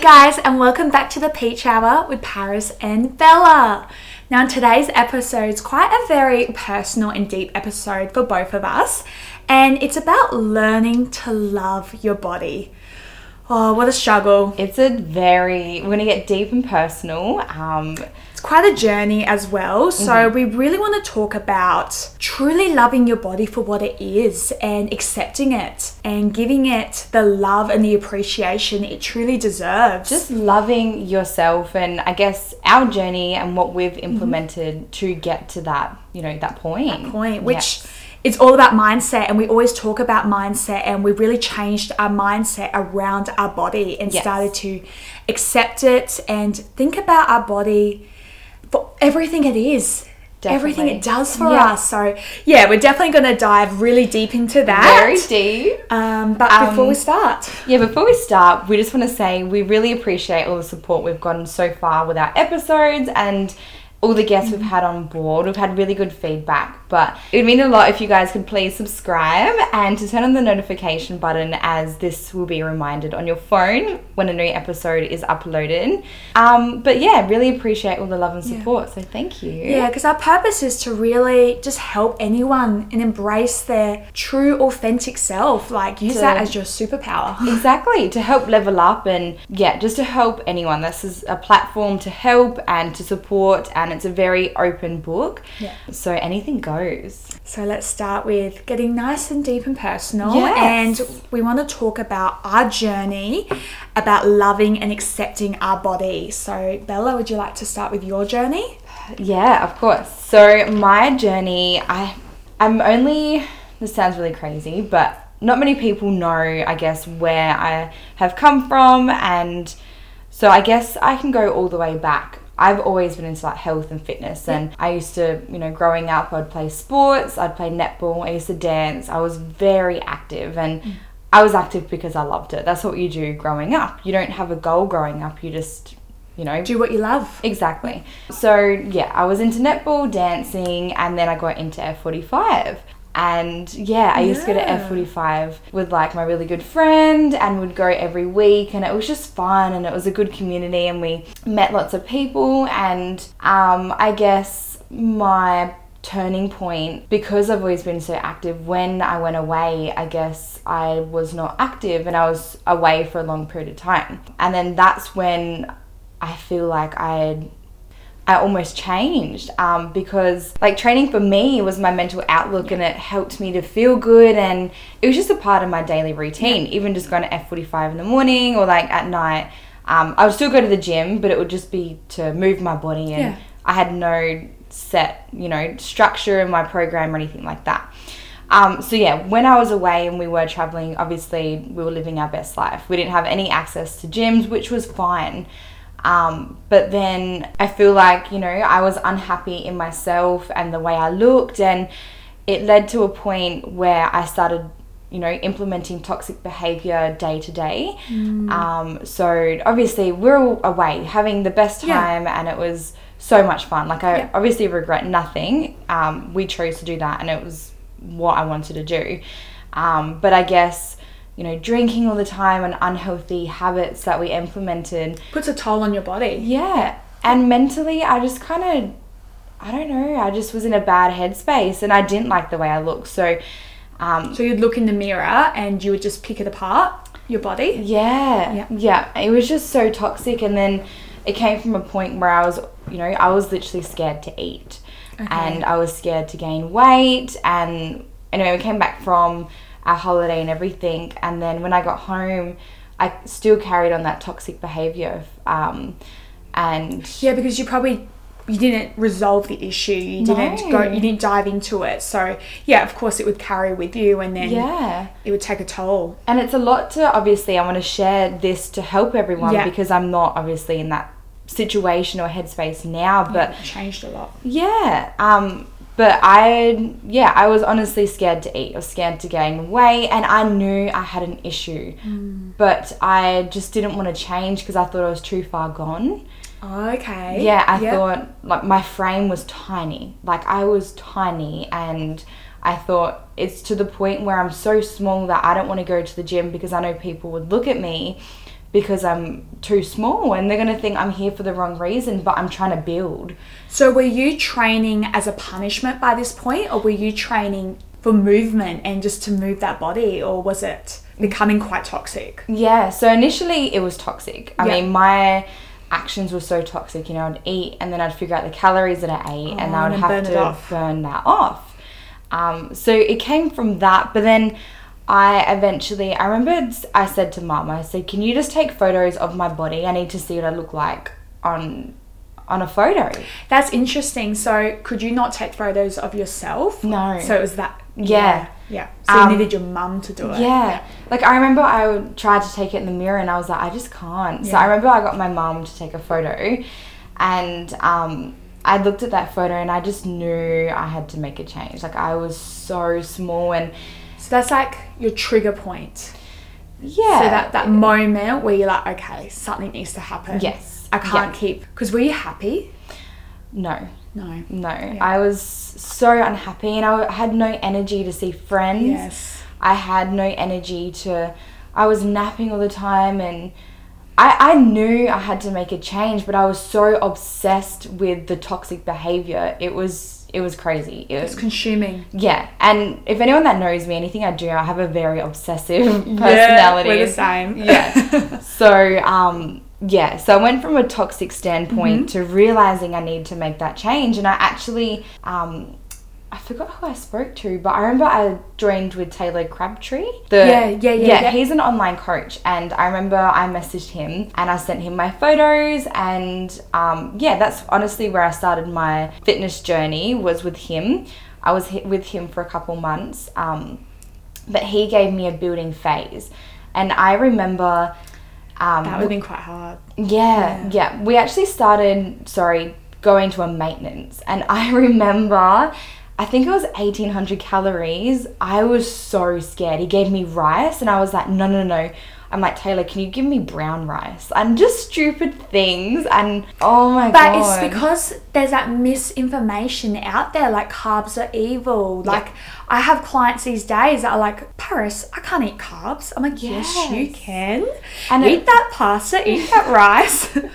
Guys, and welcome back to the Peach Hour with Paris and Bella. Now, today's episode is quite a very personal and deep episode for both of us, and it's about learning to love your body. Oh, what a struggle. It's a very, we're going to get deep and personal. Um, It's quite a journey as well. So, we really want to talk about truly loving your body for what it is and accepting it and giving it the love and the appreciation it truly deserves. just loving yourself and I guess our journey and what we've implemented to get to that, you know, that point. point, which Yes. It's all about mindset, and we always talk about mindset, and we really changed our mindset around our body and Yes. started to accept it and think about our body for everything it is. Everything it does for Yeah. us. So, yeah, we're definitely going to dive really deep into that. Very deep. Um, but before Um, we start, Yeah, before we start, we just want to say we really appreciate all the support we've gotten so far with our episodes and all the guests we've had on board. We've had really good feedback, but it would mean a lot if you guys could please subscribe and to turn on the notification button as this will be reminded on your phone when a new episode is uploaded. Um, but yeah, really appreciate all the love and support. So thank you. Yeah, because our purpose is to really just help anyone and embrace their true, authentic self. Like, use To- that as your superpower. Exactly, to help level up and yeah, just to help anyone. This is a platform to help and to support, and it's a very open book. Yeah. So anything goes. So let's start with getting nice and deep and personal. Yes. And we want to talk about our journey about loving and accepting our body. So, Bella, would you like to start with your journey? Yeah, of course. So my journey, I I'm only this sounds really crazy, but not many people know, I guess, where I have come from and so I guess I can go all the way back. I've always been into like health and fitness and I used to, you know, growing up I'd play sports, I'd play netball, I used to dance. I was very active and mm. I was active because I loved it. That's what you do growing up. You don't have a goal growing up, you just, you know, Do what you love. Exactly. So yeah, I was into netball, dancing, and then I got into F45. And yeah, I used to go to F45 with like my really good friend and would go every week and it was just fun and it was a good community and we met lots of people. And um, I guess my turning point because I've always been so active when I went away I guess I was not active and I was away for a long period of time. And then that's when I feel like I I almost changed um, because like training for me was my mental outlook and it helped me to feel good and it was just a part of my daily routine even just going to F45 in the morning or like at night um, I would still go to the gym but it would just be to move my body and Yeah. I had no set you know structure in my program or anything like that um, so yeah, when I was away and we were traveling, obviously we were living our best life. We didn't have any access to gyms, which was fine. Um, but then I feel like, you know, I was unhappy in myself and the way I looked, and it led to a point where I started, you know, implementing toxic behavior day to day. Um, so obviously, we're all away having the best Yeah. time, and it was so much fun. Like, I Yeah. obviously regret nothing. Um, we chose to do that, and it was what I wanted to do. Um, but I guess, you know, drinking all the time and unhealthy habits that we implemented Puts a toll on your body. yeah. And mentally, I just kind of, I don't know, I just was in a bad headspace and I didn't like the way I looked. So, um, So you'd look in the mirror and you would just pick it apart, your body. yeah, Yeah. yeah, it was just so toxic. And then it came from a point where I was, you know, I was literally scared to eat and I was scared to gain weight. And anyway, we came back from our holiday and everything. And then when I got home, I still carried on that toxic behavior. Um, and Yeah, because you probably you didn't resolve the issue. You didn't No. go. You didn't dive into it. So yeah, of course, it would carry with you, and then yeah. it would take a toll. And it's a lot to obviously, I want to share this to help everyone Yeah. because I'm not obviously in that situation or headspace now, but changed a lot. yeah. Um, but I, yeah, I was honestly scared to eat. I was scared to gain weight, and I knew I had an issue, mm. but I just didn't want to change because I thought I was too far gone. Okay. Yeah, I Yep. thought like my frame was tiny. Like I was tiny and I thought it's to the point where I'm so small that I don't want to go to the gym because I know people would look at me. Because I'm too small and they're going to think I'm here for the wrong reason, but I'm trying to build. So were you training as a punishment by this point, or were you training for movement and just to move that body, or was it becoming quite toxic? Yeah, so initially it was toxic. I Yeah. mean, my actions were so toxic. You know, I'd eat and then I'd figure out the calories that I ate, and Oh, I would have burn to burn that off. Um, so it came from that, but then I eventually, I remember I said to mum, I said, "Can you just take photos of my body? I need to see what I look like on on a photo." That's interesting. So could you not take photos of yourself? No. So it was that. Yeah. Yeah. So you Um, needed your mum to do it. Yeah. Like I remember I would try to take it in the mirror and I was like, I just can't. So I remember I got my mum to take a photo and um, I looked at that photo and I just knew I had to make a change. Like I was so small and So that's like your trigger point. yeah. So that that moment where you're like, okay, something needs to happen. Yes. I can't Yeah. keep. Because were you happy? No. No. No. I was so unhappy and I had no energy to see friends. Yes. I had no energy to. I was napping all the time, and I I knew I had to make a change, but I was so obsessed with the toxic behavior. It was it was crazy. It It's was, consuming. yeah, and if anyone that knows me, anything I do, I have a very obsessive personality. Yeah, we're the same. Yeah. so, um, yeah, so I went from a toxic standpoint Mm-hmm. to realizing I need to make that change. And I actually, um, I forgot who I spoke to, but I remember I joined with Taylor Crabtree. The, Yeah, yeah, yeah, yeah. he's an online coach. And I remember I messaged him and I sent him my photos. And um, yeah, that's honestly where I started my fitness journey was with him. I was with him for a couple months. Um, but he gave me a building phase. And I remember. Um, That would have been quite hard. yeah, yeah. We actually started, sorry, going to a maintenance. And I remember, I think it was 1800 calories. I was so scared. He gave me rice, and I was like, no, no, no. I'm like, Taylor, can you give me brown rice? And just stupid things. And oh my But god. it's because there's that misinformation out there, like carbs are evil. Like I have clients these days that are like, Paris, I can't eat carbs. I'm like, yes, you can. And eat it- that pasta, eat that rice.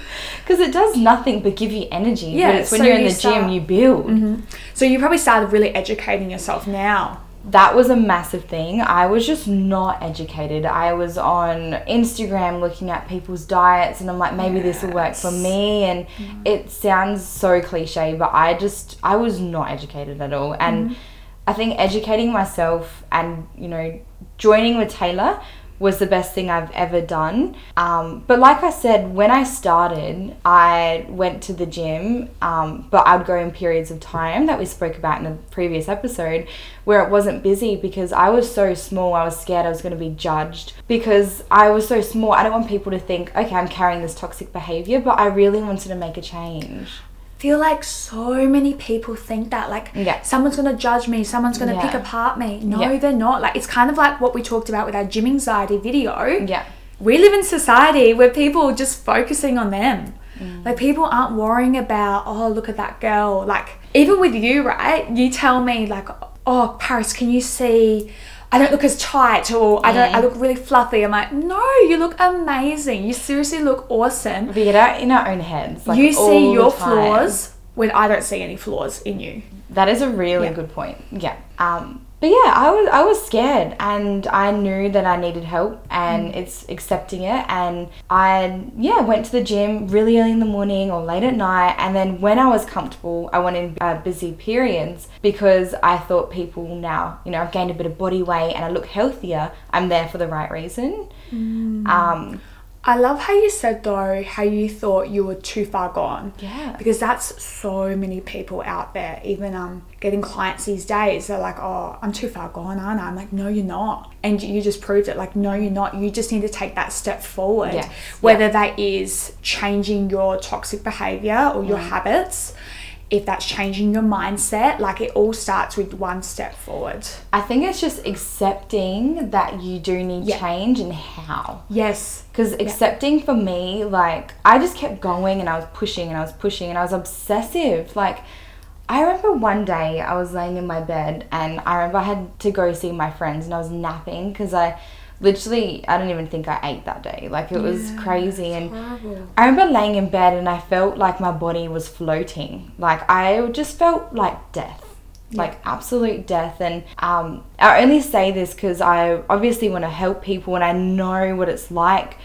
Because it does nothing but give you energy. Yeah, but it's when so you're in the start- gym, you build. Mm-hmm. so you probably started really educating yourself now. That was a massive thing. I was just not educated. I was on Instagram looking at people's diets and I'm like, maybe this will work for me. And mm. it sounds so cliche, but I just, I was not educated at all. And mm. I think educating myself and, you know, joining with Taylor was the best thing I've ever done. Um, but like I said, when I started, I went to the gym, um, but I'd go in periods of time that we spoke about in the previous episode where it wasn't busy because I was so small. I was scared I was going to be judged because I was so small. I don't want people to think, okay, I'm carrying this toxic behavior, but I really wanted to make a change. Feel like so many people think that like Yeah. someone's gonna judge me someone's gonna pick apart me no Yeah. they're not like it's kind of like what we talked about with our gym anxiety video Yeah. we live in society where people are just focusing on them Mm. like people aren't worrying about oh look at that girl like even with you right you tell me like oh paris can you see I don't look as tight or I don't. I look really fluffy. I'm like, no, you look amazing. You seriously look awesome. We get out in our own heads. Like you see your flaws when I don't see any flaws in you. That is a really Yeah. good point. Yeah. Um, but yeah, I was I was scared and I knew that I needed help and Mm. it's accepting it and I yeah went to the gym really early in the morning or late at night and then when I was comfortable I went in uh, busy periods because I thought people now you know I've gained a bit of body weight and I look healthier I'm there for the right reason. Mm. Um, I love how you said though how you thought you were too far gone. Yeah. Because that's so many people out there. Even um getting clients these days, they're like, "Oh, I'm too far gone, aren't I?" I'm like, "No, you're not." And you just proved it. Like, no, you're not. You just need to take that step forward. Yes. Whether that is changing your toxic behavior or Mm. your habits, if that's changing your mindset, like it all starts with one step forward. I think it's just accepting that you do need Yeah. change and how. Yes. Because accepting for me, like, I just kept going and I was pushing and I was pushing and I was obsessive. Like, I remember one day I was laying in my bed and I remember I had to go see my friends and I was napping because I literally, I don't even think I ate that day. Like it was crazy. And horrible. I remember laying in bed and I felt like my body was floating. Like I just felt like death. Like absolute death, and um, I only say this because I obviously want to help people, and I know what it's like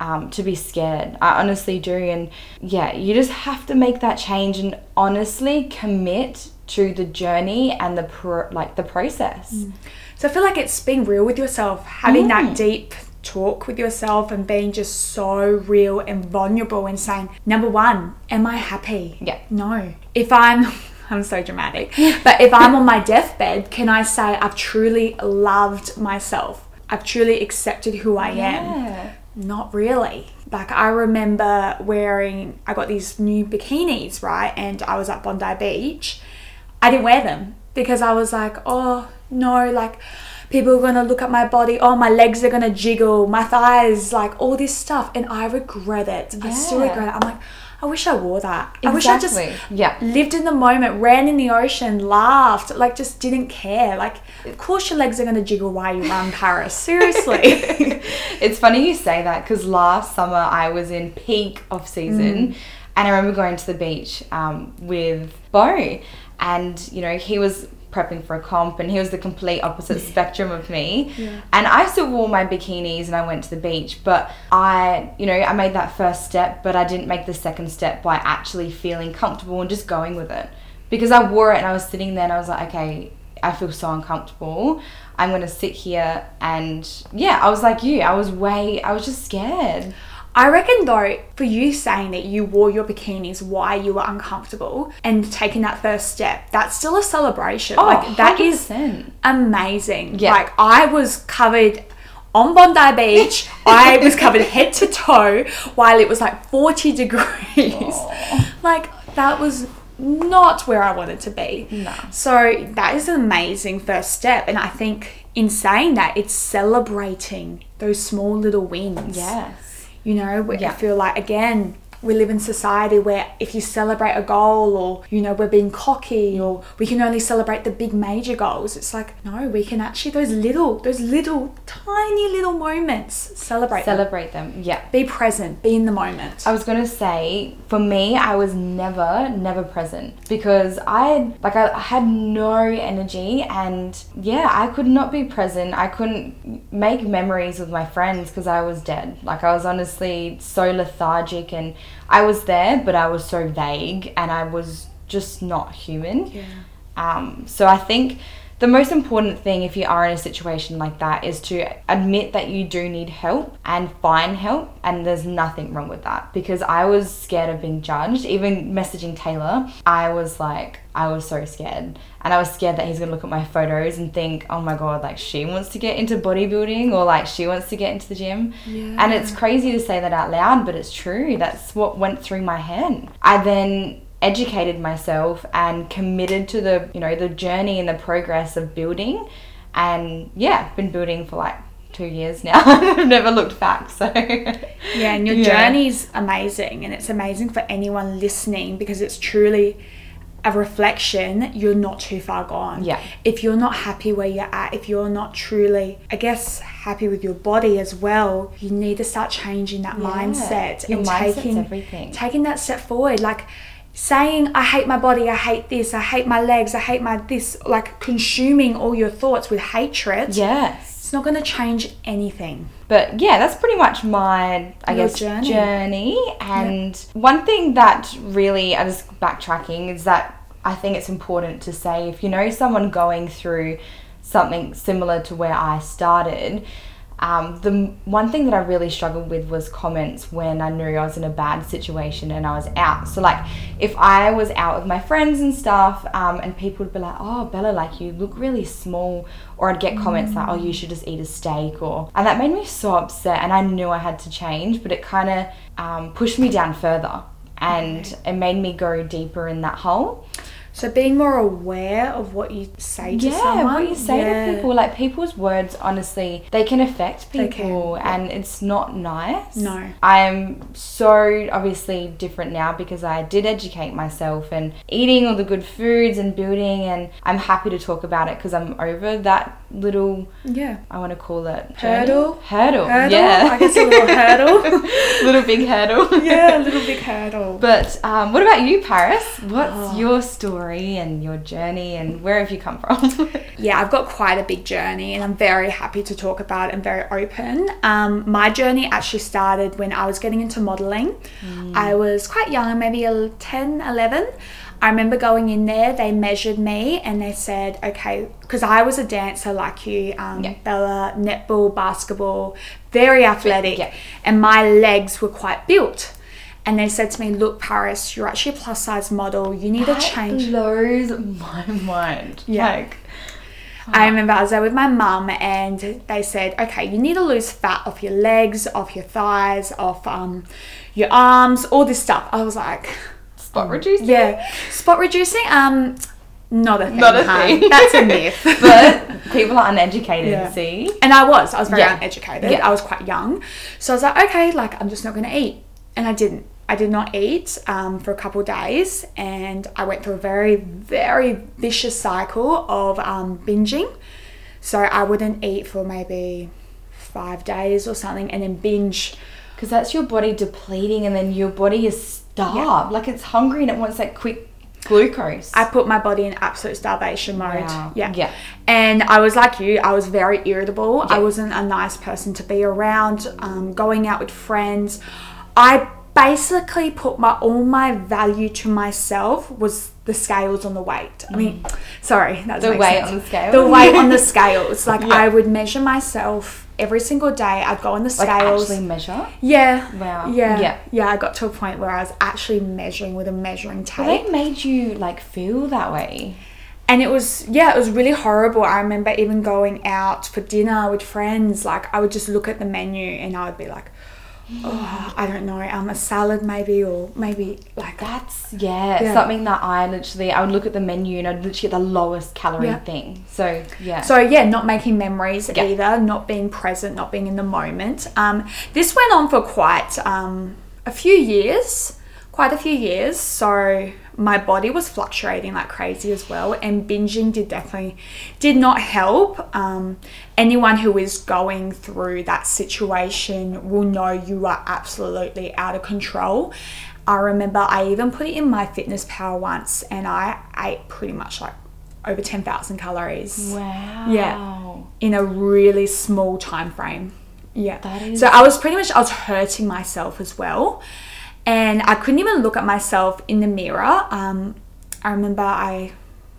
um, to be scared. I honestly do, and yeah, you just have to make that change and honestly commit to the journey and the pro- like the process. So I feel like it's being real with yourself, having Mm. that deep talk with yourself and being just so real and vulnerable and saying, number one, am I happy? Yeah. No. If I'm I'm so dramatic. but if I'm on my deathbed, can I say I've truly loved myself? I've truly accepted who I am. Not really. Like I remember wearing I got these new bikinis, right? And I was at Bondi Beach. I didn't wear them because I was like, "Oh, no, like people are to look at my body. Oh, my legs are to jiggle, my thighs, like all this stuff." And I regret it. I still regret it. I'm like, "I wish I wore that. I wish I just Yeah. lived in the moment, ran in the ocean, laughed, like just didn't care. Like, of course your legs are going to jiggle while you run Paris. Seriously. it's funny you say that because last summer I was in peak off season mm. And I remember going to the beach um, with Bo and you know he was prepping for a comp and he was the complete opposite spectrum of me and I still wore my bikinis and I went to the beach but I you know I made that first step but I didn't make the second step by actually feeling comfortable and just going with it because I wore it and I was sitting there and I was like okay I feel so uncomfortable. I'm gonna sit here and yeah, I was like you. I was way. I was just scared. I reckon though, for you saying that you wore your bikinis while you were uncomfortable and taking that first step, that's still a celebration. like that is 100%. amazing. Yeah. Like I was covered on Bondi Beach. I was covered head to toe while it was like 40 degrees. Like that was not where I wanted to be. No. So that is an amazing first step. And I think in saying that, it's celebrating those small little wins. Yes. You know, Yeah. I feel like again, we live in society where if you celebrate a goal or you know we're being cocky or we can only celebrate the big major goals it's like no we can actually those little those little tiny little moments celebrate them. Celebrate them. Yeah. be present be in the moment I was gonna say, for me, I was never, never present because I like I had no energy, and yeah, I could not be present. I couldn't make memories with my friends because I was dead. Like I was honestly so lethargic, and I was there, but I was so vague, and I was just not human. yeah Um, so I think the most important thing if you are in a situation like that is to admit that you do need help and find help and there's nothing wrong with that. Because I was scared of being judged. Even messaging Taylor I was like I was so scared. And I was scared that he's gonna look at my photos and think oh my god like she wants to get into bodybuilding or like she wants to get into the gym. Yeah. and it's crazy to say that out loud but it's true. That's what went through my head. I then educated myself and committed to the you know the journey and the progress of building and yeah been building for like two years now i've never looked back so yeah and your Yeah. journey's amazing and it's amazing for anyone listening because it's truly a reflection you're not too far gone Yeah. if you're not happy where you're at if you're not truly i guess happy with your body as well you need to start changing that Yeah. mindset Your and taking everything. taking that step forward like saying i hate my body i hate this i hate my legs i hate my this like consuming all your thoughts with hatred yes. it's not going to change anything. But yeah that's pretty much my i Your guess journey. journey, and one thing that really i was backtracking is that i think it's important to say if you know someone going through something similar to where i started um, the one thing that I really struggled with was comments when I knew I was in a bad situation and I was out. So, like, if I was out with my friends and stuff, um, and people would be like, "Oh, Bella, like you look really small," or I'd get comments like, "Oh, you should just eat a steak," or and that made me so upset. And I knew I had to change, but it kind of um, pushed me down further, and it made me go deeper in that hole. So being more aware of what you say to yeah, someone. what you say Yeah. to people, like people's words, honestly, they can affect people, can, yeah. and it's not nice. No. I am so obviously different now because I did educate myself and eating all the good foods and building, and I'm happy to talk about it because I'm over that little, Yeah. I want to call it Hurdle? journey? Hurdle. Hurdle? Yeah. I guess a little hurdle. little big hurdle. yeah, a little big hurdle. But um, what about you, Paris? What's Oh. your story and your journey and where have you come from? Yeah, I've got quite a big journey and I'm very happy to talk about and very open. Um, my journey actually started when I was getting into modeling. I was quite young, maybe 10, 11. I remember going in there, they measured me and they said, okay, because I was a dancer like you, um, Yeah. Bella, netball, basketball, very athletic, Yeah. and my legs were quite built. And they said to me, look, Paris, you're actually a plus size model. You need to That change. blows my mind. Yeah. Like, I remember I was there with my mum and they said, okay, you need to lose fat off your legs, off your thighs, off um, your arms, all this stuff. I was like, spot reducing. yeah, spot reducing, um, not a thing. Not a hun. thing. That's a myth. But people are uneducated, Yeah. see? and I was, I was very Yeah. uneducated. Yeah. I was quite young. So I was like, okay, like I'm just not going to eat. And I didn't. I did not eat um, for a couple of days and I went through a very, very vicious cycle of um, binging. So I wouldn't eat for maybe five days or something and then binge. Because that's your body depleting and then your body is starved. Like it's hungry and it wants that quick glucose. I put my body in absolute starvation mode. Wow. Yeah. Yeah. And I was like you, I was very irritable. I wasn't a nice person to be around, um, going out with friends. I basically put my all my value to myself was the scales on the weight. I mean, sorry, that's Mm. The weight on the scale? The weight on the scales. Like Yeah. I would measure myself every single day. I'd go on the like scales. actually measure. yeah. Wow. Yeah. Yeah. Yeah. I got to a point where I was actually measuring with a measuring tape. Well, they made you like feel that way. and it was yeah it was really horrible i remember even going out for dinner with friends like i would just look at the menu and i would be like oh i don't know um a salad maybe or maybe like That's yeah, Yeah. something that I literally I would look at the menu and I'd literally get the lowest calorie Yeah. thing. So yeah. so yeah not making memories Yeah. either not being present not being in the moment um this went on for quite um a few years quite a few years so my body was fluctuating like crazy as well and binging did definitely did not help um, anyone who is going through that situation will know you are absolutely out of control i remember i even put it in MyFitnessPal once and i ate pretty much like over 10000 calories wow. Yeah. in a really small time frame. Yeah. That is- So I was pretty much I was hurting myself as well. And I couldn't even look at myself in the mirror. Um, I remember I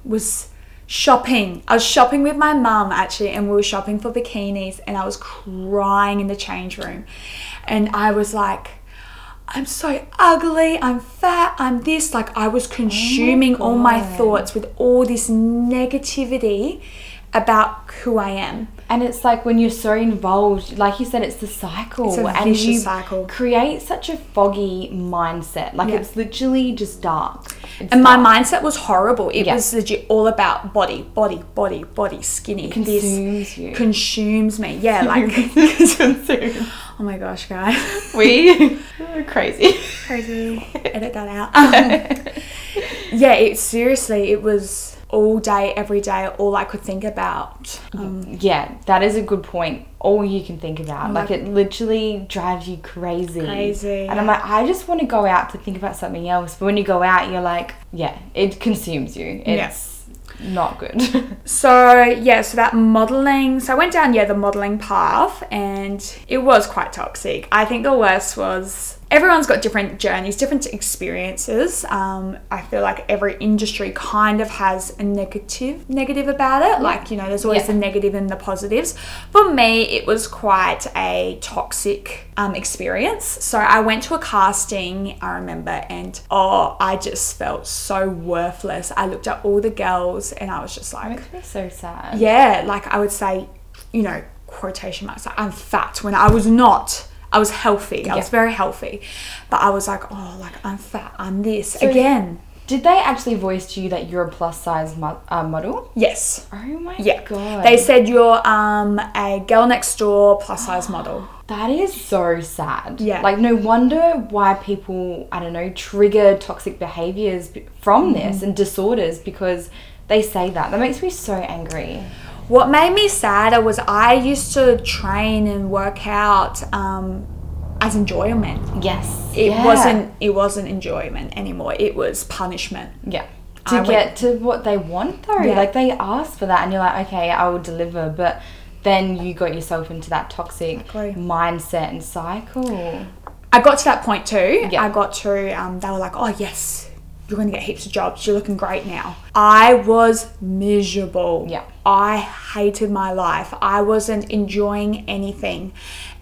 was shopping. I was shopping with my mum actually, and we were shopping for bikinis, and I was crying in the change room. And I was like, I'm so ugly, I'm fat, I'm this. Like, I was consuming all my thoughts with all this negativity about who I am. And it's like when you're so involved, like you said, it's the cycle, It's a and you cycle. create such a foggy mindset. Like Yeah. it's literally just dark. It's And my dark. mindset was horrible. It Yeah. was legit all about body, body, body, body, skinny. this consumes you. consumes me. Yeah, like oh my gosh, guys. we are crazy. Crazy. Edit that out. Um, yeah, it seriously, it was all day, every day, all I could think about. Um, Yeah, that is a good point. All you can think about. Like like- it literally drives you crazy. Crazy. And I'm like, I just want to go out to think about something else. But when you go out, you're like, yeah, it consumes you. Yeah. It's not good. So yeah, so that modeling. So I went down yeah the modeling path, and it was quite toxic. I think the worst was everyone's got different journeys, different experiences. Um, I feel like every industry kind of has a negative negative about it. Like you know, there's always Yeah. the negative and the positives. For me, it was quite a toxic um, experience. So I went to a casting. I remember, and oh, I just felt so worthless. I looked at all the girls, and I was just like. So sad. Yeah, like I would say, you know, quotation marks, like I'm fat when I was not. I was healthy. I was very healthy. But I was like, oh, like I'm fat. I'm this. So- Again. Did they actually voice to you that you're a plus size mo- uh, model? Yes. Oh my Yeah. god. They said you're um a girl next door plus size model. That is so sad. Yeah. Like, no wonder why people, I don't know, trigger toxic behaviors from Mm-hmm. this and disorders because they say that. That makes me so angry. What made me sadder was I used to train and work out um, as enjoyment. Yes. It Yeah. wasn't. It wasn't enjoyment anymore. It was punishment. Yeah. I To went- get to what they want though. Yeah. Like they ask for that and you're like, okay, I will deliver. But then you got yourself into that toxic mindset and cycle. I got to that point too. Yeah. I got to. Um, they were like, "Oh yes, you're going to get heaps of jobs. You're looking great now." I was miserable. Yeah. I hated my life. I wasn't enjoying anything.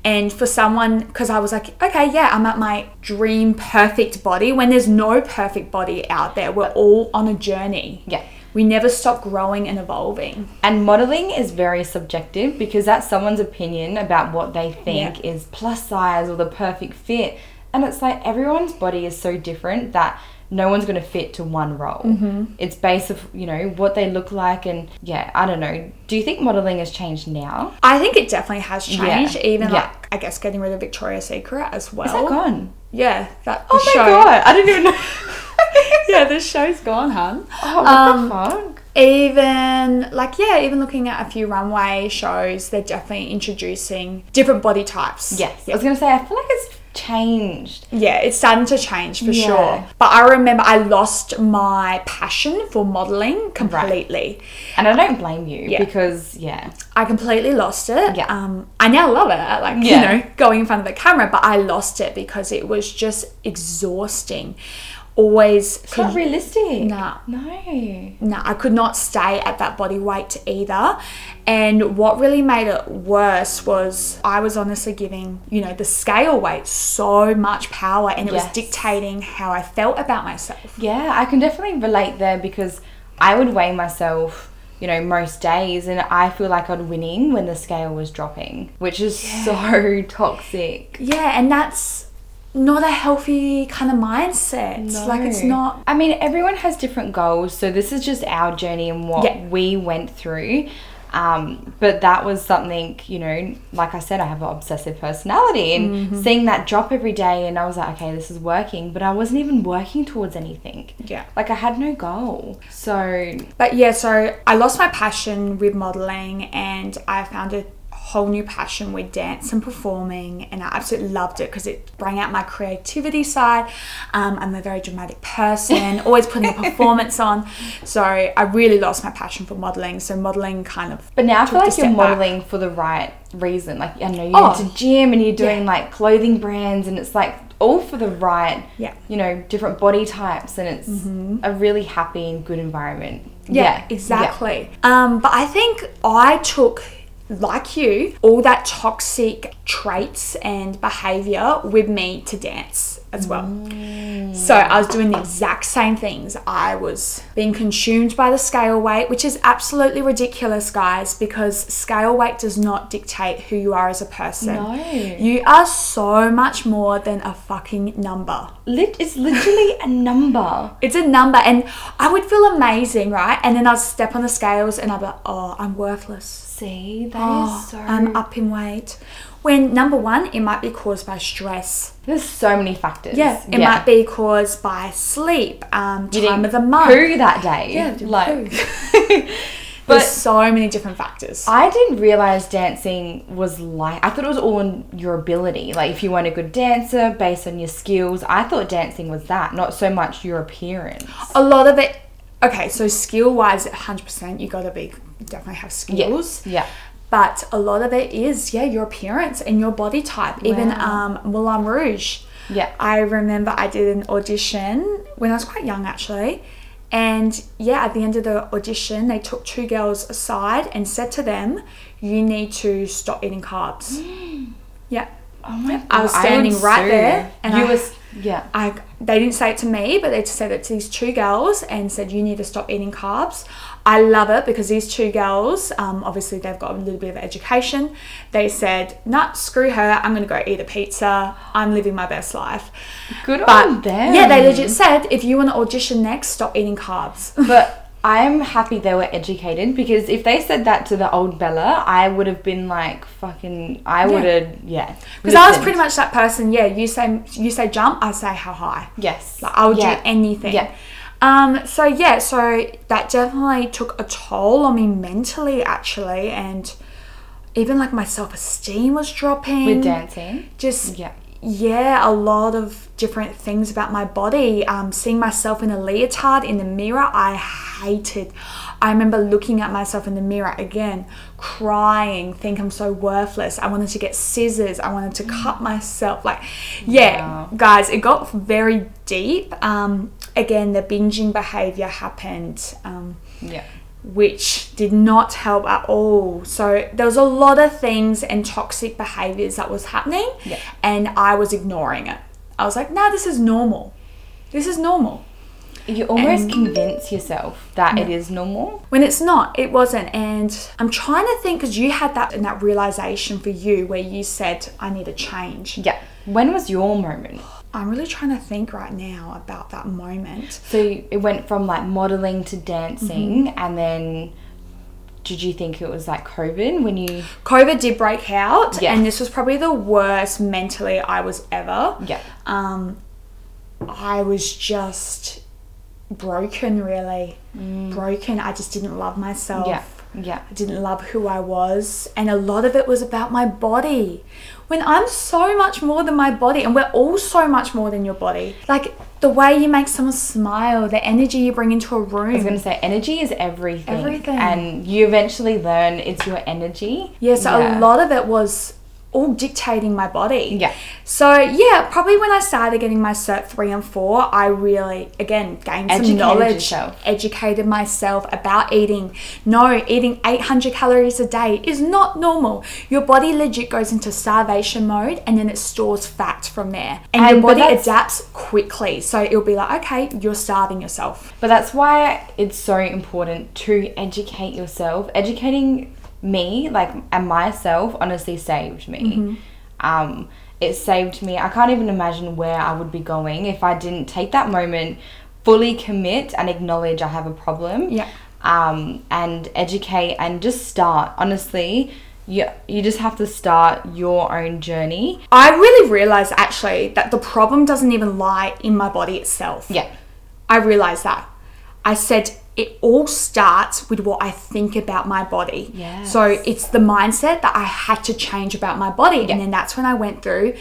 And for someone, because I was like, okay, yeah, I'm at my dream perfect body when there's no perfect body out there. We're all on a journey. Yeah. We never stop growing and evolving. And modeling is very subjective because that's someone's opinion about what they think Yeah. is plus size or the perfect fit. And it's like everyone's body is so different that no one's going to fit to one role. Mm-hmm. It's based of, you know, what they look like and yeah, I don't know. Do you think modeling has changed now? I think it definitely has changed. Yeah. Even Yeah. like, I guess, getting rid of Victoria's Secret as well. Is that gone? Yeah, that Oh my show. god, I didn't even know. yeah, this show's gone, hun. oh, what Um, the fuck? Even like yeah, even looking at a few runway shows, they're definitely introducing different body types. Yes. I was going to say, I feel like it's changed. Yeah, it's starting to change for Yeah. sure. But I remember I lost my passion for modeling completely. And I don't blame you Yeah. because, yeah. I completely lost it. Yeah. Um, I now love it, like Yeah. you know, going in front of the camera. But I lost it because it was just exhausting. Always, It's not realistic. Nah. No. no, I could not stay at that body weight either. And what really made it worse was I was honestly giving, you know, the scale weight so much power and it was dictating how I felt about myself. Yeah, I can definitely relate there because I would weigh myself, you know, most days and I feel like I'd winning when the scale was dropping, which is so toxic. Yeah, and that's not a healthy kind of mindset. Like it's not I mean, everyone has different goals, so this is just our journey and what Yeah. we went through. Um, but that was something, you know, like I said, I have an obsessive personality and Mm-hmm. seeing that drop every day, and I was like, okay, this is working, but I wasn't even working towards anything. Yeah. Like I had no goal. So, But yeah, so I lost my passion with modeling and I found a whole new passion with dance and performing and I absolutely loved it because it brought out my creativity side. Um, I'm a very dramatic person, always putting a performance on. So I really lost my passion for modeling. So modeling kind of but now I feel like you're back. modeling for the right reason. Like, I know you're Oh. into gym and you're doing Yeah. like clothing brands, and it's like all for the right, Yeah. you know, different body types, and it's a really happy and good environment. Yeah, exactly. Um, but I think I took, like you, all that toxic traits and behavior with me to dance as well. So mm. I was doing the exact same things. I was being consumed by the scale weight, which is absolutely ridiculous, guys, because scale weight does not dictate who you are as a person. No. You are so much more than a fucking number. Lit- it's literally a number. It's a number, and I would feel amazing, right? And then I'd step on the scales and I'd be like, oh, I'm worthless. See, that is Oh, so. I'm up in weight. When number one, it might be caused by stress. There's so many factors. Yeah, it might be caused by sleep, um, time of the month. poo that day. Yeah, like. There's so many different factors. I didn't realize dancing was like. I thought it was all on your ability. Like if you weren't a good dancer based on your skills, I thought dancing was that, not so much your appearance. a lot of it. Okay, so skill wise, 100%, you gotta be definitely have skills. Yeah. But a lot of it is, yeah, your appearance and your body type. Even um, Moulin Rouge. Yeah. I remember I did an audition when I was quite young actually. And yeah, at the end of the audition, they took two girls aside and said to them, You need to stop eating carbs. yeah. Oh my god. I was standing right sue. there and you I- was yeah. I they didn't say it to me, but they said it to these two girls and said you need to stop eating carbs. I love it because these two girls, um, obviously they've got a little bit of education. They said, "Nah, screw her. I'm gonna go eat a pizza. I'm living my best life." Good But on them. yeah, they legit said, "If you want to audition next, stop eating carbs." But I'm happy they were educated because if they said that to the old Bella, I would have been like fucking. I would have yeah. Because I was pretty much that person. Yeah, you say you say jump, I say how high. yes. Like I would Yeah. do anything. Yeah. Um, so yeah, so that definitely took a toll on me mentally actually and even like my self-esteem was dropping. With dancing. Just Yeah. yeah, a lot of different things about my body. Um, seeing myself in a leotard in the mirror, I hated. I remember looking at myself in the mirror again, crying, think I'm so worthless. I wanted to get scissors. I wanted to cut myself. Like, yeah, Wow. guys, it got very deep. Um, again, the binging behavior happened. Um, Yeah. which did not help at all. So there was a lot of things and toxic behaviors that was happening, Yeah. and I was ignoring it. I was like, "No, this is normal. This is normal." You almost And- convince yourself that it is normal. When it's not, it wasn't. And I'm trying to think because you had that and that realization for you where you said, "I need a change." Yeah. When was your moment? I'm really trying to think right now about that moment. So it went from like modeling to dancing, and then did you think it was like COVID when you? COVID did break out, Yeah. and this was probably the worst mentally I was ever. Yeah. um, I was just broken, really. Broken. I just didn't love myself. Mm. Yeah. Yeah. I didn't love who I was. And a lot of it was about my body. When I'm so much more than my body, and we're all so much more than your body. Like the way you make someone smile, the energy you bring into a room. I was gonna say energy is everything. Everything. And you eventually learn it's your energy. Yeah, so Yeah. a lot of it was all dictating my body. Yeah. So yeah, probably when I started getting my cert three and four, I really again gained some knowledge, yourself. educated myself about eating. No, eating 800 calories a day is not normal. Your body legit goes into starvation mode and then it stores fat from there. And, And- your body adapts quickly. So it'll be like, okay, you're starving yourself. But that's why it's so important to educate yourself. Educating me, like, and myself, honestly saved me. Mm-hmm. Um, it saved me. I can't even imagine where I would be going if I didn't take that moment, fully commit, and acknowledge I have a problem. Yeah. Um, and educate and just start. Honestly, you you just have to start your own journey. I really realized actually that the problem doesn't even lie in my body itself. Yeah. I realized that. I said it all starts with what I think about my body. Yes. So it's the mindset that I had to change about my body. Yeah. And then that's when I went through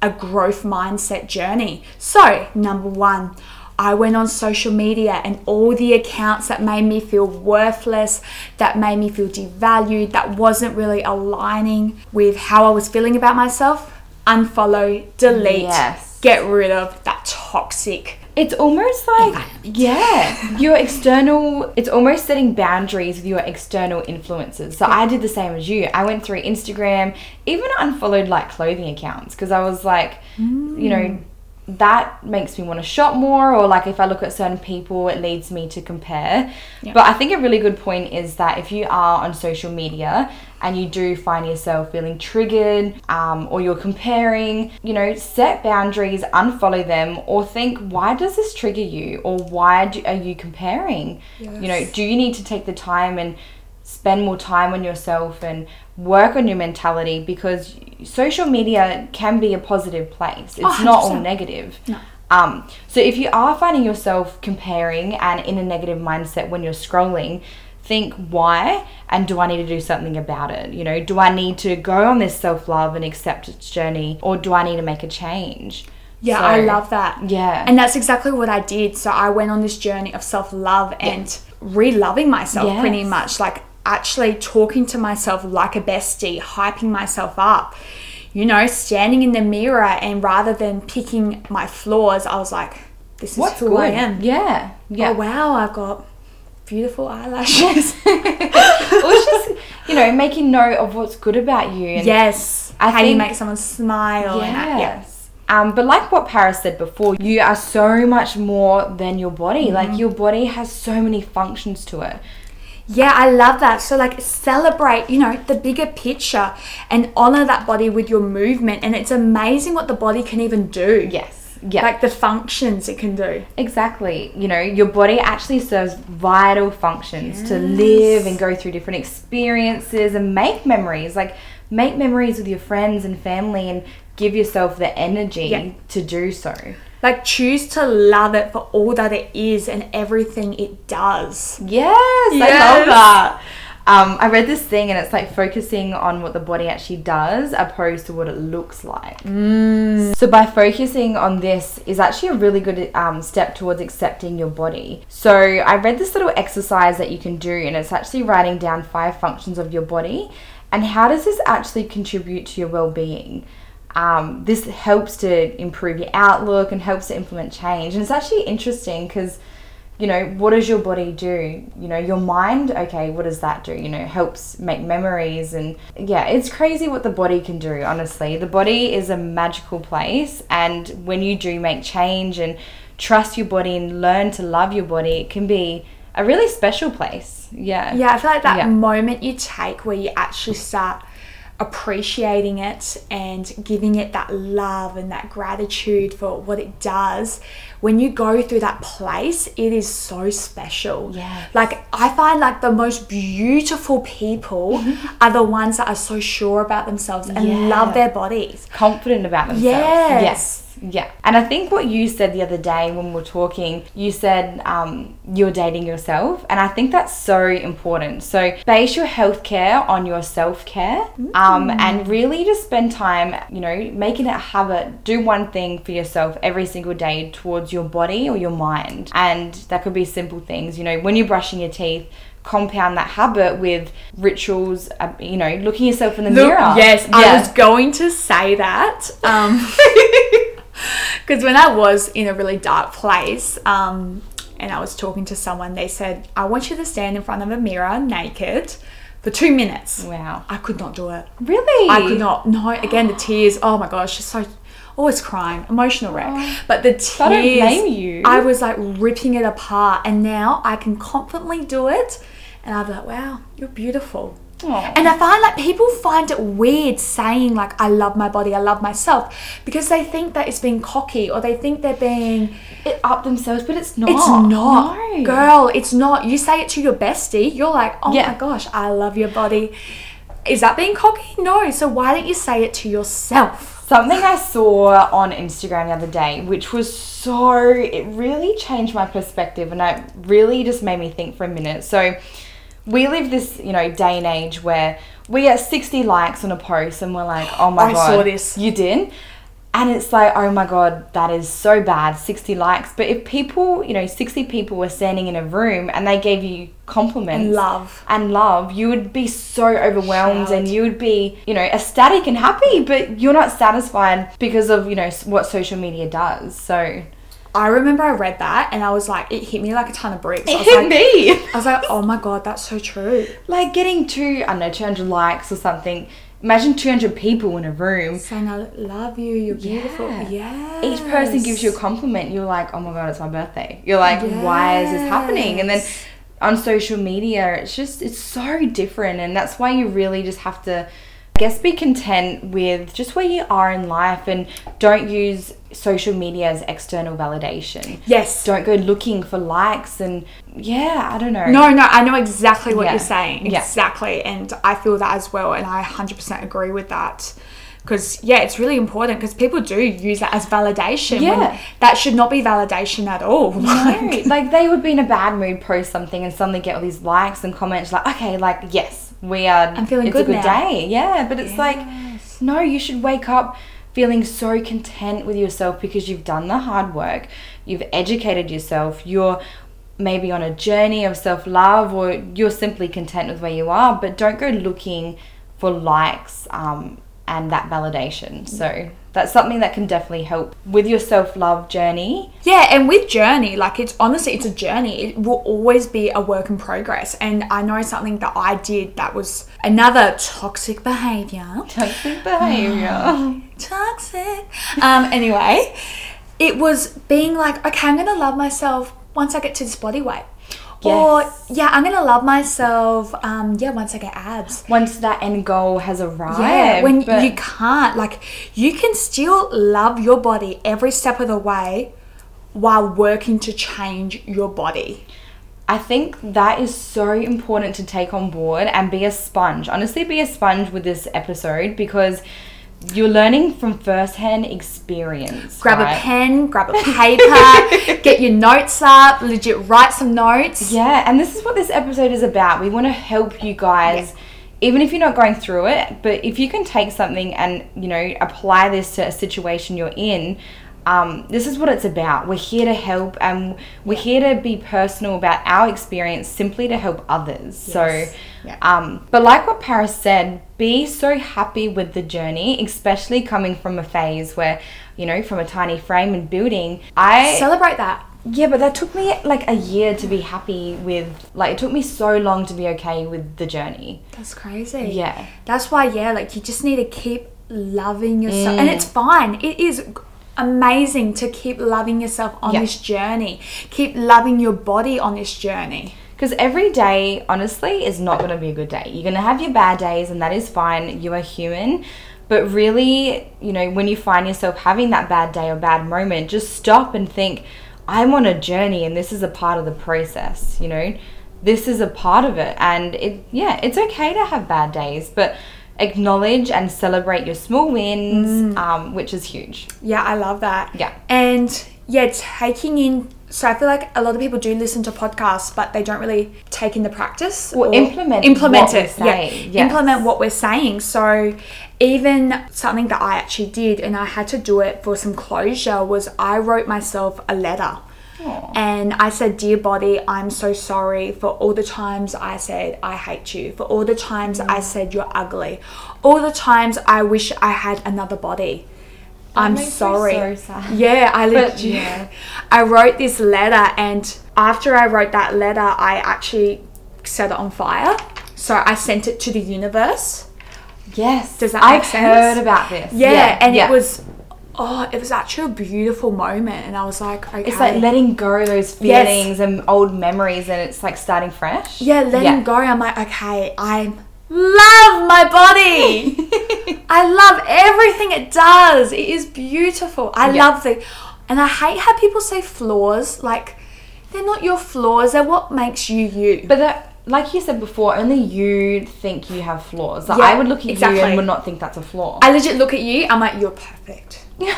a growth mindset journey. So, number one, I went on social media and all the accounts that made me feel worthless, that made me feel devalued, that wasn't really aligning with how I was feeling about myself, unfollow, delete, Yes. get rid of that toxic It's almost like yeah, your external. It's almost setting boundaries with your external influences. So I did the same as you. I went through Instagram, even unfollowed like clothing accounts because I was like, you know, mm. That makes me want to shop more. Or like if I look at certain people, it leads me to compare. Yeah. But I think a really good point is that if you are on social media and you do find yourself feeling triggered um, or you're comparing, you know, set boundaries, unfollow them, or think, why does this trigger you? Or why do, are you comparing? You know, do you need to take the time and spend more time on yourself and work on your mentality because social media can be a positive place. It's Oh, not all negative. No. Um, so if you are finding yourself comparing and in a negative mindset when you're scrolling, think why and do I need to do something about it? You know, do I need to go on this self love and acceptance journey or do I need to make a change? Yeah, So- I love that. Yeah. And that's exactly what I did. So I went on this journey of self love and re loving myself Yes. pretty much. Like actually talking to myself like a bestie, hyping myself up, you know, standing in the mirror. And rather than picking my flaws, I was like, this is What's who good? I am. Yeah. Yeah. Oh, wow, I've got beautiful eyelashes. It was just, you know, making note of what's good about you. And yes. I How you make someone smile. Yeah. Yes. Um, but like what Paris said before, you are so much more than your body. Mm-hmm. Like your body has so many functions to it. Yeah, I love that. So, like, celebrate, you know, the bigger picture and honor that body with your movement. And it's amazing what the body can even do. Yes. Yeah. Like the functions it can do. exactly. You know, your body actually serves vital functions to live and go through different experiences and make memories. Like make memories with your friends and family and give yourself the energy Yeah. to do so. Like choose to love it for all that it is and everything it does. Yes, I love that. Um, I read this thing and it's like focusing on what the body actually does opposed to what it looks like. So by focusing on this is actually a really good um, step towards accepting your body. So I read this little exercise that you can do and it's actually writing down five functions of your body and how does this actually contribute to your well-being. Um, this helps to improve your outlook and helps to implement change. And it's actually interesting because you know, what does your body do? You know, your mind, okay, what does that do? You know, helps make memories and yeah, it's crazy what the body can do, honestly. The body is a magical place and when you do make change and trust your body and learn to love your body, it can be a really special place. Yeah. Yeah, I feel like that Yeah. moment you take where you actually start appreciating it and giving it that love and that gratitude for what it does. When you go through that place, it is so special. Yeah. Like I find like the most beautiful people are the ones that are so sure about themselves and Yeah. love their bodies. confident about themselves. Yes. Yes. Yeah. And I think what you said the other day when we were talking, you said um, you're dating yourself. And I think that's so important. So base your health care on your self care um, and really just spend time, you know, making it a habit. Do one thing for yourself every single day towards your body or your mind. And that could be simple things, you know, when you're brushing your teeth, compound that habit with rituals, uh, you know, looking yourself in the Look, mirror. yes, I was going to say that. Um, because when I was in a really dark place, um, and I was talking to someone, they said, "I want you to stand in front of a mirror naked for two minutes." Wow. I could not do it. Really? I could not. No, again, the tears. Oh my gosh, just so always crying, emotional wreck. Oh, but the tears. I don't blame you. I was like ripping it apart, and now I can confidently do it, and I'm like, "Wow, you're beautiful." Aw. And I find like people find it weird saying like I love my body, I love myself because they think that it's being cocky or they think they're being it up themselves, but it's not. it's not. No. Girl, it's not. You say it to your bestie, you're like, "Oh Yeah. my gosh, I love your body." Is that being cocky? No. So why don't you say it to yourself? Something I saw on Instagram the other day, which was so, it really changed my perspective and it really just made me think for a minute. So, we live this, you know, day and age where we get 60 likes on a post and we're like, oh my I god. saw this. You did? And it's like, oh my god, that is so bad, 60 likes. But if people, you know, 60 people were standing in a room and they gave you compliments And love. and love, you would be so overwhelmed Shout. and you would be, you know, ecstatic and happy, but you're not satisfied because of, you know, what social media does. So, I remember I read that and I was like, it hit me like a ton of bricks. I was hit like, me. I was like, oh my god, that's so true. like getting two, I don't know, 200 likes or something. Imagine 200 people in a room. Saying I love you, you're beautiful. Yeah. Yeah. Each person gives you a compliment. You're like, oh my god, it's my birthday. You're like, why is this happening? And then on social media, it's just, it's so different. And that's why you really just have to, I guess, be content with just where you are in life and don't use social media as external validation. Yes. Don't go looking for likes and, yeah, I don't know. No, no, I know exactly what Yeah. you're saying. Yeah. Exactly. And I feel that as well. And I 100% agree with that. Because, yeah, it's really important because people do use that as validation. when Yeah. that should not be validation at all. No, like they would be in a bad mood, post something, and suddenly get all these likes and comments. Like, okay, like yes, we are. I'm feeling it's good a good now. day. Yeah, but it's like, no, you should wake up feeling so content with yourself because you've done the hard work, you've educated yourself, you're maybe on a journey of self love, or you're simply content with where you are. But don't go looking for likes um, and that validation. So. That's something that can definitely help with your self love journey. Yeah, and with journey, like it's honestly it's a journey. It will always be a work in progress. And I know something that I did that was another toxic behavior. Toxic behavior. Toxic. Um anyway, it was being like, okay, I'm gonna love myself once I get to this body weight. Or yeah, I'm gonna love myself um yeah, once I get abs. once that end goal has arrived. Yeah, when but you can't, like, you can still love your body every step of the way while working to change your body. I think that is so important to take on board and be a sponge. Honestly, be a sponge with this episode because you're learning from firsthand experience. Grab right? a pen, grab a paper, get your notes up, legit write some notes. Yeah, and this is what this episode is about. We want to help you guys, even if you're not going through it, but if you can take something and, you know, apply this to a situation you're in, um, this is what it's about. We're here to help and we're here to be personal about our experience simply to help others. So, Yeah. um, but like what Paris said, be so happy with the journey, especially coming from a phase where, you know, from a tiny frame and building. I Celebrate that. yeah, but that took me like a year to be happy with. Like, it took me so long to be okay with the journey. That's crazy. Yeah. That's why, yeah, like you just need to keep loving yourself. Mm. And it's fine. It is amazing to keep loving yourself on Yeah. this journey. Keep loving your body on this journey. Because every day, honestly, is not going to be a good day. You're going to have your bad days, and that is fine. You are human. But really, you know, when you find yourself having that bad day or bad moment, just stop and think, I'm on a journey, and this is a part of the process, you know? This is a part of it. And it, yeah, it's okay to have bad days, but acknowledge and celebrate your small wins, um, which is huge. Yeah, I love that. Yeah. And yeah, taking in. So I feel like a lot of people do listen to podcasts, but they don't really take in the practice Or implement implement it. Yeah, yes. implement what we're saying. So even something that I actually did, and I had to do it for some closure, was I wrote myself a letter. And I said, Dear body, I'm so sorry for all the times I said I hate you, for all the times I Mm. said you're ugly, all the times I wish I had another body. I'm makes me sorry. so. Yeah, I But, legit. yeah. I wrote this letter, and after I wrote that letter, I actually set it on fire. So I sent it to the universe. Yes. Does that I've make sense? heard about this. Yeah, and yeah. it was, oh, it was actually a beautiful moment, and I was like, okay. It's like letting go those Yes. feelings and old memories, and it's like starting fresh. yeah, letting Yeah. go. I'm like, okay, I love my body. I love everything it does. It is beautiful. I Yeah. love the, and I hate how people say flaws. Like, they're not your flaws. They're what makes you you. But that, like you said before, only you think you have flaws. Like Yeah, I would look at exactly. you and would not think that's a flaw. I legit look at you. I'm like, you're perfect.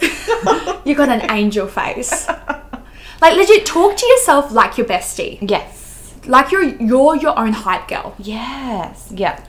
You got an angel face. Like legit, talk to yourself like your bestie. yes. Like you're you're your own hype girl. Yes. Yeah.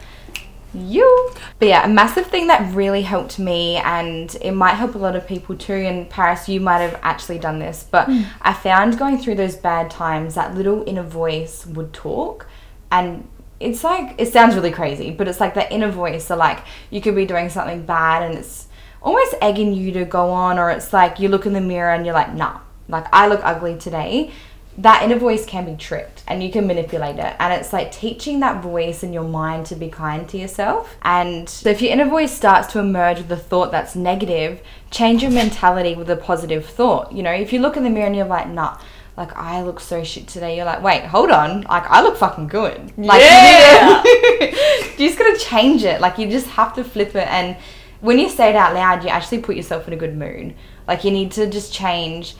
You. But yeah, a massive thing that really helped me, and it might help a lot of people too. And Paris, you might have actually done this, but hmm. I found going through those bad times, that little inner voice would talk, and it's like it sounds really crazy, but it's like that inner voice. So like you could be doing something bad, and it's almost egging you to go on, or it's like you look in the mirror and you're like, nah, like I look ugly today that inner voice can be tricked and you can manipulate it. And it's like teaching that voice in your mind to be kind to yourself. And so if your inner voice starts to emerge with a thought that's negative, change your mentality with a positive thought. You know, if you look in the mirror and you're like, nah, like I look so shit today, you're like, wait, hold on, like I look fucking good. Like Yeah. you, you just gotta change it. Like you just have to flip it and when you say it out loud, you actually put yourself in a good mood. Like you need to just change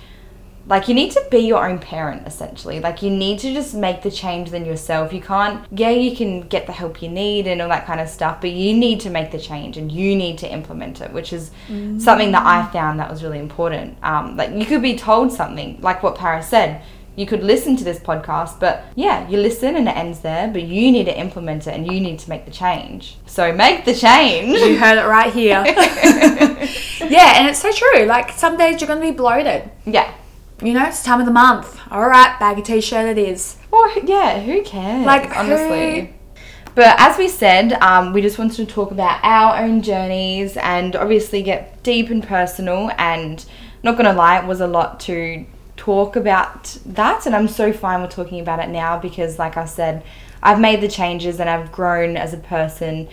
like you need to be your own parent essentially. Like you need to just make the change then yourself. You can't yeah you can get the help you need and all that kind of stuff but you need to make the change and you need to implement it which is something that i found that was really important. Um, like you could be told something like what paris said. You could listen to this podcast but yeah you listen and it ends there but you need to implement it and you need to make the change. So make the change. You heard it right here. yeah, and it's so true. Like some days you're gonna be bloated. yeah You know, it's time of the month. All right, baggy t-shirt it is. Or yeah, who cares? Like, honestly. who- But as we said, um, we just wanted to talk about our own journeys and obviously get deep and personal. And not gonna lie, it was a lot to talk about that, and I'm so fine with talking about it now because, like I said, I've made the changes and I've grown as a person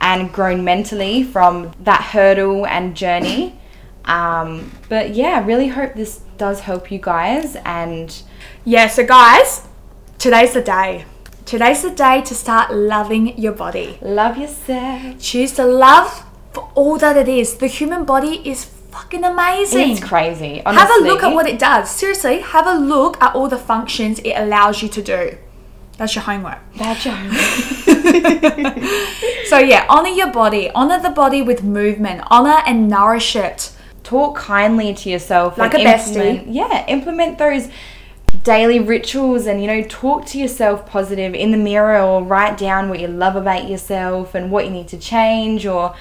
and grown mentally from that hurdle and journey. Um, but yeah, I really hope this does help you guys and Yeah, so guys, today's the day. Today's the day to start loving your body. love yourself. Choose to love for all that it is. The human body is fucking amazing. It's crazy. Honestly. Have a look at what it does. Seriously, have a look at all the functions it allows you to do. That's your homework. That's your homework. So yeah, honor your body. Honor the body with movement. Honor and nourish it. Talk kindly to yourself Like a bestie. yeah implement those daily rituals and you know talk to yourself positive in the mirror or write down what you love about yourself and what you need to change or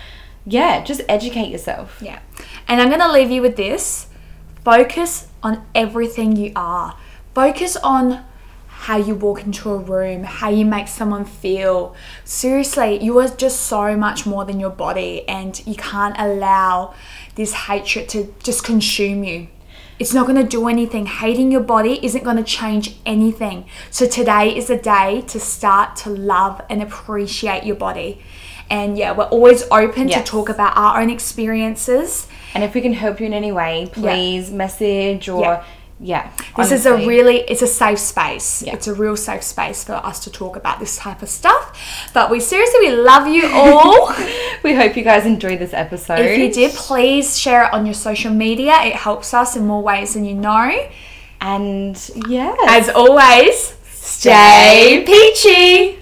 yeah just educate yourself Yeah. And I'm going to leave you with this. Focus on everything you are. Focus on how you walk into a room, how you make someone feel. Seriously, you are just so much more than your body, and you can't allow this hatred to just consume you. It's not going to do anything. Hating your body isn't going to change anything. So today is a day to start to love and appreciate your body. And yeah, we're always open Yes. to talk about our own experiences. and if we can help you in any way please message or Yeah. Yeah, This is a really it's a safe space. Yeah. It's a real safe space for us to talk about this type of stuff. But we seriously we love you all. we hope you guys enjoyed this episode if you did, please share it on your social media. It helps us in more ways than you know. and yeah As always, stay peachy.